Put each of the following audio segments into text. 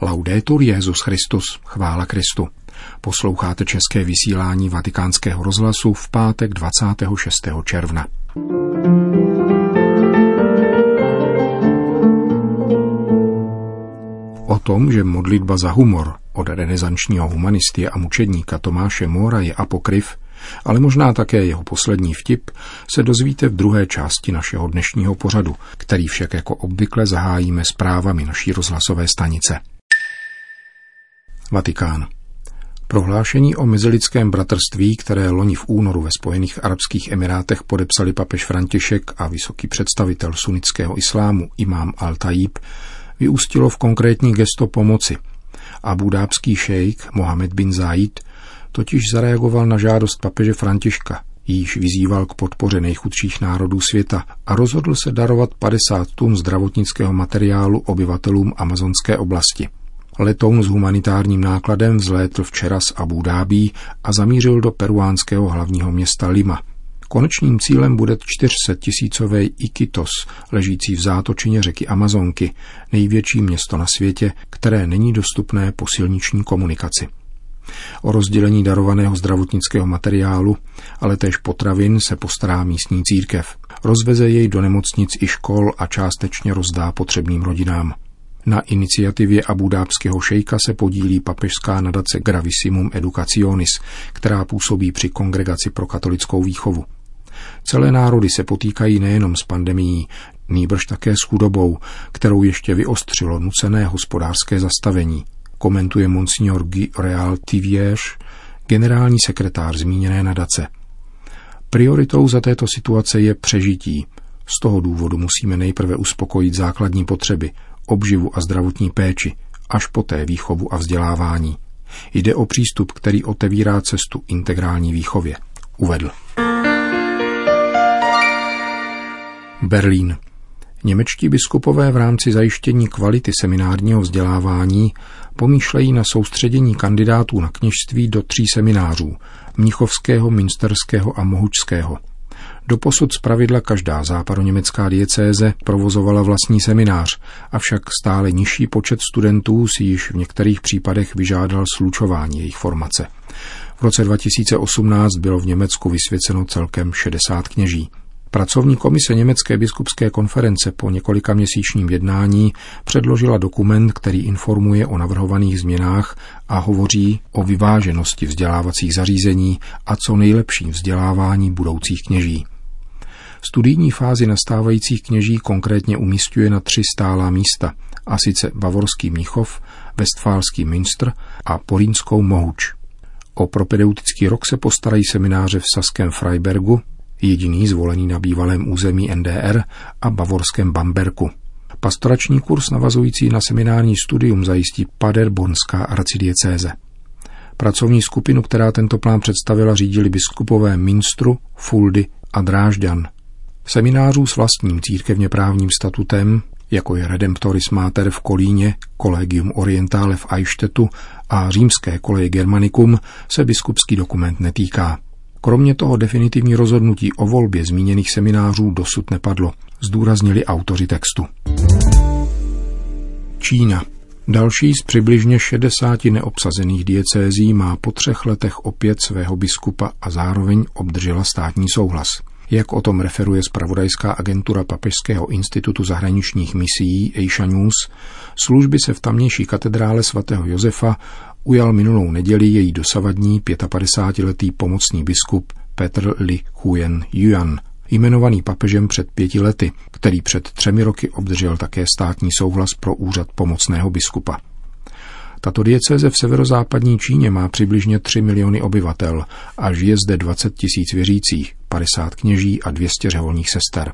Laudetur Jezus Christus, chvála Kristu. Posloucháte české vysílání Vatikánského rozhlasu v pátek 26. června. O tom, že modlitba za humor od renesančního humanisty a mučedníka Tomáše Mora je apokryf, ale možná také jeho poslední vtip, se dozvíte v druhé části našeho dnešního pořadu, který však jako obvykle zahájíme zprávami naší rozhlasové stanice. Vatikán. Prohlášení o mezilidském bratrství, které loni v únoru ve Spojených Arabských Emirátech podepsali papež František a vysoký představitel sunnického islámu imám Al-Tajib, vyústilo v konkrétní gesto pomoci. Abu Dábský šejk Mohamed bin Zaid totiž zareagoval na žádost papeže Františka, jíž vyzýval k podpoře nejchudších národů světa a rozhodl se darovat 50 tun zdravotnického materiálu obyvatelům amazonské oblasti. Letoun s humanitárním nákladem vzlétl včera z Abu Dhabi a zamířil do peruánského hlavního města Lima. Konečným cílem bude 400 tisícový Iquitos, ležící v zátočině řeky Amazonky, největší město na světě, které není dostupné po silniční komunikaci. O rozdělení darovaného zdravotnického materiálu, ale též potravin se postará místní církev. Rozveze jej do nemocnic i škol a částečně rozdá potřebným rodinám. Na iniciativě abudábského šejka se podílí papežská nadace Gravissimum Educationis, která působí při kongregaci pro katolickou výchovu. Celé národy se potýkají nejenom s pandemií, nýbrž také s chudobou, kterou ještě vyostřilo nucené hospodářské zastavení, komentuje monsignor Guy Real Tiviers, generální sekretář zmíněné nadace. Prioritou za této situace je přežití. Z toho důvodu musíme nejprve uspokojit základní potřeby, obživu a zdravotní péči, až poté výchovu a vzdělávání. Jde o přístup, který otevírá cestu integrální výchově. Uvedl. Berlín. Němečtí biskupové v rámci zajištění kvality seminárního vzdělávání pomýšlejí na soustředění kandidátů na kněžství do tří seminářů Mnichovského, Minsterského a Mohučského. Doposud zpravidla každá západoněmecká diecéze provozovala vlastní seminář, avšak stále nižší počet studentů si již v některých případech vyžádal slučování jejich formace. V roce 2018 bylo v Německu vysvěceno celkem 60 kněží. Pracovní komise Německé biskupské konference po několika měsíčním jednání předložila dokument, který informuje o navrhovaných změnách a hovoří o vyváženosti vzdělávacích zařízení a co nejlepším vzdělávání budoucích kněží. Studijní fázi nastávajících kněží konkrétně umístuje na tři stálá místa, a sice Bavorský Mnichov, Westfálský Münster a Porínskou Mohuč. O propedeutický rok se postarají semináře v Saském Freibergu, jediný zvolený na bývalém území NDR a bavorském Bamberku. Pastorační kurz navazující na seminární studium zajistí Paderbonská arcidiecéze. Pracovní skupinu, která tento plán představila, řídili biskupové Minstru, Fuldy a Drážďan. Seminářů s vlastním církevně právním statutem, jako je Redemptoris Mater v Kolíně, Collegium Orientale v Eichstättu a římské koleje Germanicum, se biskupský dokument netýká. Kromě toho definitivní rozhodnutí o volbě zmíněných seminářů dosud nepadlo, zdůraznili autoři textu. Čína. Další z přibližně 60 neobsazených diecézí má po třech letech opět svého biskupa a zároveň obdržela státní souhlas. Jak o tom referuje spravodajská agentura Papežského institutu zahraničních misií Asia News, služby se v tamnější katedrále svatého Josefa ujal minulou neděli její dosavadní 55-letý pomocný biskup Petr Li Huyen Yuan, jmenovaný papežem před pěti lety, který před třemi roky obdržel také státní souhlas pro úřad pomocného biskupa. Tato diecéze v severozápadní Číně má přibližně 3 miliony obyvatel a žije zde 20 tisíc věřících, 50 kněží a 200 řeholních sester.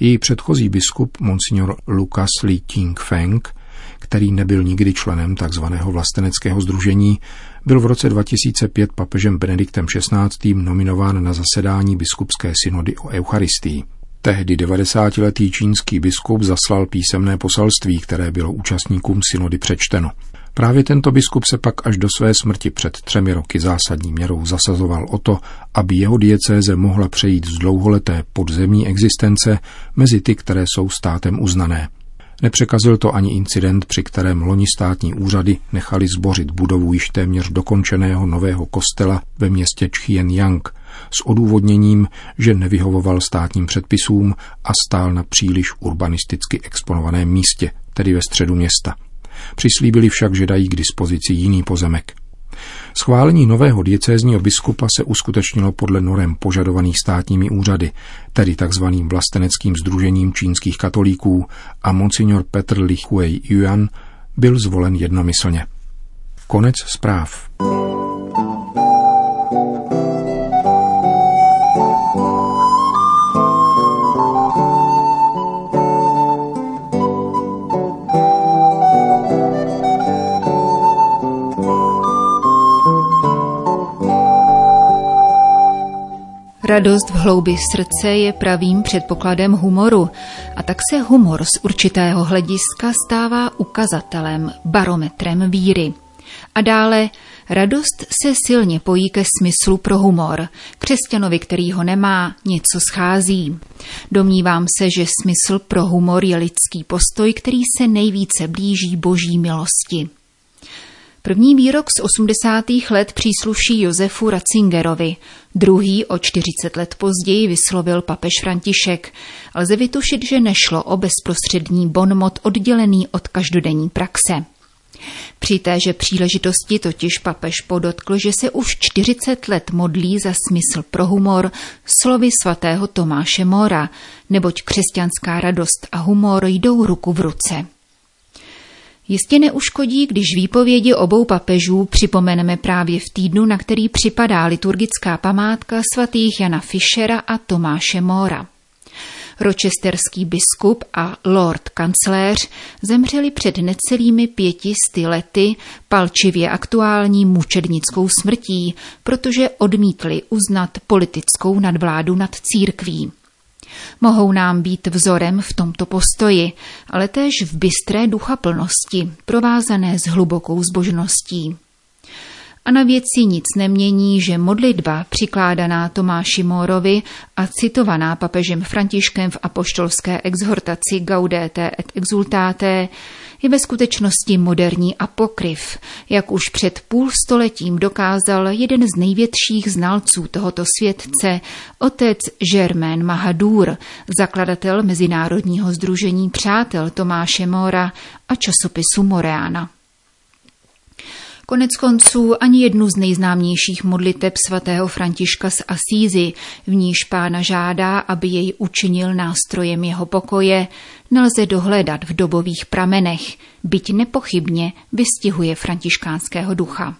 Její předchozí biskup, monsignor Lucas Li Ting Feng, který nebyl nikdy členem tzv. vlasteneckého združení, byl v roce 2005 papežem Benediktem XVI. nominován na zasedání biskupské synody o Eucharistii. Tehdy 90-letý čínský biskup zaslal písemné poselství, které bylo účastníkům synody přečteno. Právě tento biskup se pak až do své smrti před třemi roky zásadní měrou zasazoval o to, aby jeho diecéze mohla přejít z dlouholeté podzemní existence mezi ty, které jsou státem uznané. Nepřekazil to ani incident, při kterém loni státní úřady nechali zbořit budovu již téměř dokončeného nového kostela ve městě Chien-Yang s odůvodněním, že nevyhovoval státním předpisům a stál na příliš urbanisticky exponovaném místě, tedy ve středu města. Přislíbili však, že dají k dispozici jiný pozemek. Schválení nového diecézního biskupa se uskutečnilo podle norem požadovaných státními úřady, tedy tzv. vlasteneckým združením čínských katolíků a monsignor Petr Lichuej Yuan byl zvolen jednomyslně. Konec zpráv. Radost v hloubi srdce je pravým předpokladem humoru a tak se humor z určitého hlediska stává ukazatelem, barometrem víry. A dále radost se silně pojí ke smyslu pro humor. Křesťanovi, který ho nemá, něco schází. Domnívám se, že smysl pro humor je lidský postoj, který se nejvíce blíží boží milosti. První výrok z 80. let přísluší Josefu Ratzingerovi, druhý o 40 let později vyslovil papež František. Lze vytušit, že nešlo o bezprostřední bonmot oddělený od každodenní praxe. Při téže příležitosti totiž papež podotkl, že se už 40 let modlí za smysl pro humor slovy svatého Tomáše Mora, neboť křesťanská radost a humor jdou ruku v ruce. Jistě neuškodí, když výpovědi obou papežů připomeneme právě v týdnu, na který připadá liturgická památka svatých Jana Fischera a Tomáše Mora. Rochesterský biskup a lord kancléř zemřeli před necelými pětisty lety palčivě aktuální mučednickou smrtí, protože odmítli uznat politickou nadvládu nad církví. Mohou nám být vzorem v tomto postoji, ale též v bystré duchaplnosti, provázané s hlubokou zbožností. A na věci nic nemění, že modlitba přikládaná Tomáši Mórovi a citovaná papežem Františkem v apoštolské exhortaci Gaudete et exultate je ve skutečnosti moderní apokryf, jak už před půl stoletím dokázal jeden z největších znalců tohoto světce, otec Germain Mahadur, zakladatel Mezinárodního združení přátel Tomáše Mora a časopisu Moreana. Konec konců ani jednu z nejznámějších modliteb svatého Františka z Asízy, v níž pána žádá, aby jej učinil nástrojem jeho pokoje, nelze dohledat v dobových pramenech, byť nepochybně vystihuje františkánského ducha.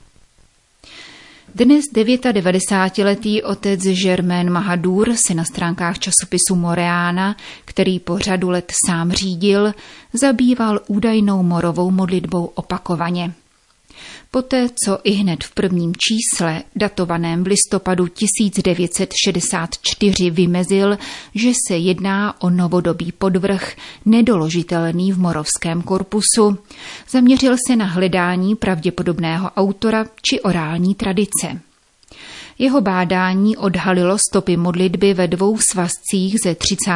Dnes 99-letý otec Germain Mahadur se na stránkách časopisu Moreána, který po řadu let sám řídil, zabýval údajnou morovou modlitbou opakovaně. Poté, co i hned v prvním čísle, datovaném v listopadu 1964, vymezil, že se jedná o novodobý podvrh, nedoložitelný v morovském korpusu, zaměřil se na hledání pravděpodobného autora či orální tradice. Jeho bádání odhalilo stopy modlitby ve dvou svazcích ze 30.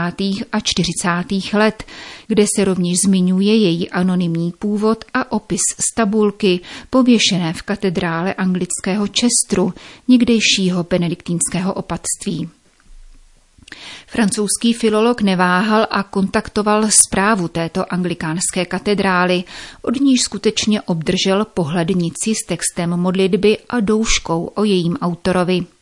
a 40. let, kde se rovněž zmiňuje její anonymní původ a opis z tabulky pověšené v katedrále anglického Čestru, někdejšího benediktínského opatství. Francouzský filolog neváhal a kontaktoval zprávu této anglikánské katedrály, od níž skutečně obdržel pohlednici s textem modlitby a douškou o jejím autorovi.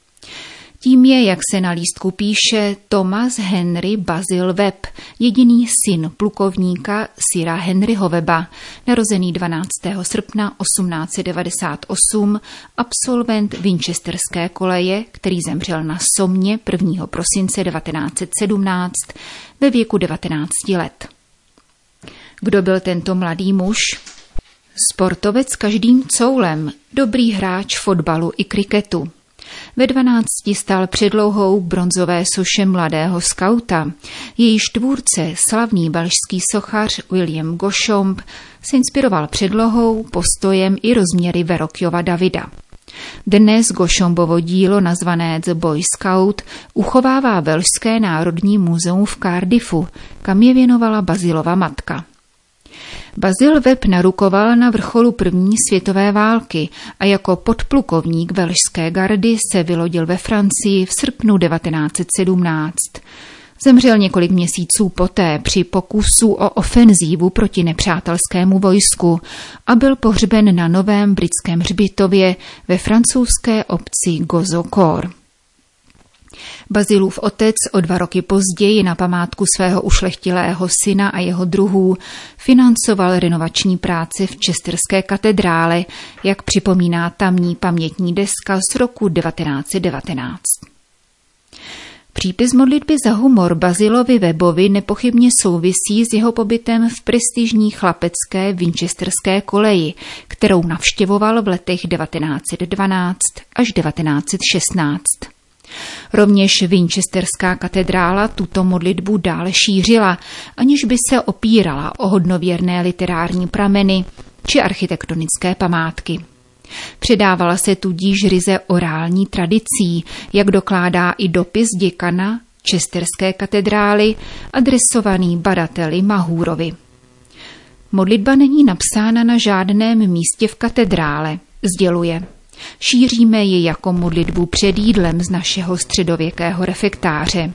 Tím je, jak se na lístku píše, Thomas Henry Basil Webb, jediný syn plukovníka Sira Henryho Weba, narozený 12. srpna 1898, absolvent Winchesterské koleje, který zemřel na Somně 1. prosince 1917 ve věku 19 let. Kdo byl tento mladý muž? Sportovec každým coulem, dobrý hráč fotbalu i kriketu, ve dvanácti stál předlouhou bronzové soše mladého skauta. Jejíž tvůrce, slavný balšský sochař William Goshomb, se inspiroval předlohou, postojem i rozměry Verokjova Davida. Dnes Gošombovo dílo nazvané The Boy Scout uchovává Velšské národní muzeum v Cardiffu, kam je věnovala Bazilova matka. Bazil Web narukoval na vrcholu první světové války a jako podplukovník velšské gardy se vylodil ve Francii v srpnu 1917. Zemřel několik měsíců poté při pokusu o ofenzívu proti nepřátelskému vojsku a byl pohřben na novém britském hřbitově ve francouzské obci Gozokor. Bazilův otec o dva roky později na památku svého ušlechtilého syna a jeho druhů financoval renovační práce v Chesterské katedrále, jak připomíná tamní pamětní deska z roku 1919. Přípis modlitby za humor Bazilovi Webovi nepochybně souvisí s jeho pobytem v prestižní chlapecké Winchesterské koleji, kterou navštěvoval v letech 1912 až 1916. Rovněž Winchesterská katedrála tuto modlitbu dále šířila, aniž by se opírala o hodnověrné literární prameny či architektonické památky. Předávala se tudíž ryze orální tradicí, jak dokládá i dopis děkana Česterské katedrály adresovaný badateli Mahůrovi. Modlitba není napsána na žádném místě v katedrále, sděluje. Šíříme ji jako modlitbu před jídlem z našeho středověkého refektáře.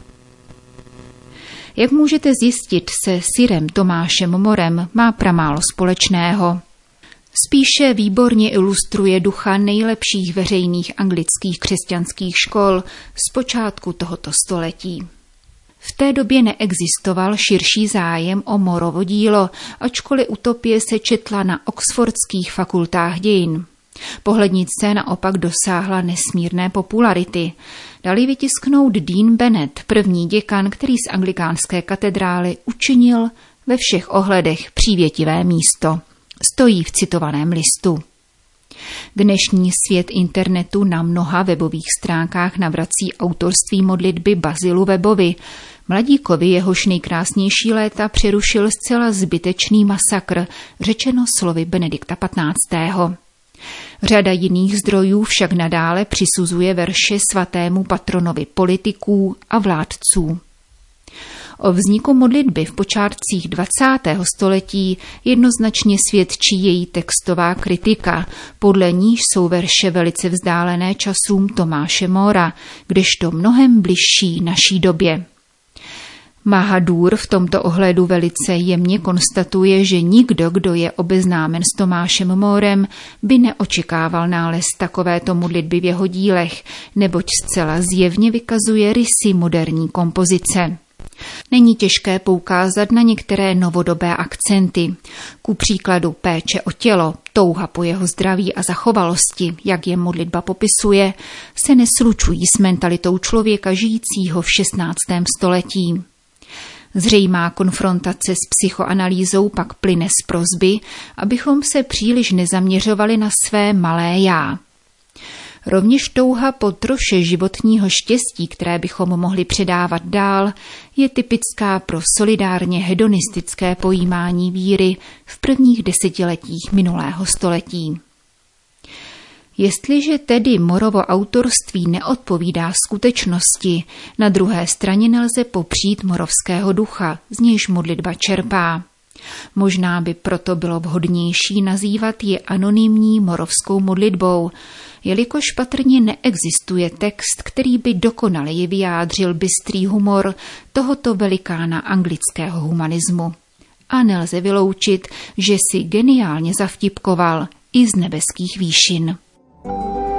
Jak můžete zjistit, se Sirem Tomášem Morem má pramálo společného. Spíše výborně ilustruje ducha nejlepších veřejných anglických křesťanských škol z počátku tohoto století. V té době neexistoval širší zájem o Morovo dílo, ačkoliv utopie se četla na oxfordských fakultách dějin. Pohlednice naopak dosáhla nesmírné popularity. Dali vytisknout Dean Bennett, první děkan, který z anglikánské katedrály učinil ve všech ohledech přívětivé místo. Stojí v citovaném listu. Dnešní svět internetu na mnoha webových stránkách navrací autorství modlitby Bazilu Webovi, mladíkovi jehož nejkrásnější léta přerušil zcela zbytečný masakr, řečeno slovy Benedikta 15. Řada jiných zdrojů však nadále přisuzuje verše svatému patronovi politiků a vládců. O vzniku modlitby v počátcích 20. století jednoznačně svědčí její textová kritika, podle níž jsou verše velice vzdálené časům Tomáše Mora, kdežto mnohem bližší naší době. Mahadur v tomto ohledu velice jemně konstatuje, že nikdo, kdo je obeznámen s Tomášem Mórem, by neočekával nález takovéto modlitby v jeho dílech, neboť zcela zjevně vykazuje rysy moderní kompozice. Není těžké poukázat na některé novodobé akcenty. Ku příkladu péče o tělo, touha po jeho zdraví a zachovalosti, jak je modlitba popisuje, se neslučují s mentalitou člověka žijícího v 16. století. Zřejmá konfrontace s psychoanalýzou pak plyne z prozby, abychom se příliš nezaměřovali na své malé já. Rovněž touha po troše životního štěstí, které bychom mohli předávat dál, je typická pro solidárně hedonistické pojímání víry v prvních desetiletích minulého století. Jestliže tedy Morovo autorství neodpovídá skutečnosti, na druhé straně nelze popřít morovského ducha, z nějž modlitba čerpá. Možná by proto bylo vhodnější nazývat ji anonymní morovskou modlitbou, jelikož patrně neexistuje text, který by dokonale vyjádřil bystrý humor tohoto velikána anglického humanismu. A nelze vyloučit, že si geniálně zavtipkoval i z nebeských výšin. Thank you.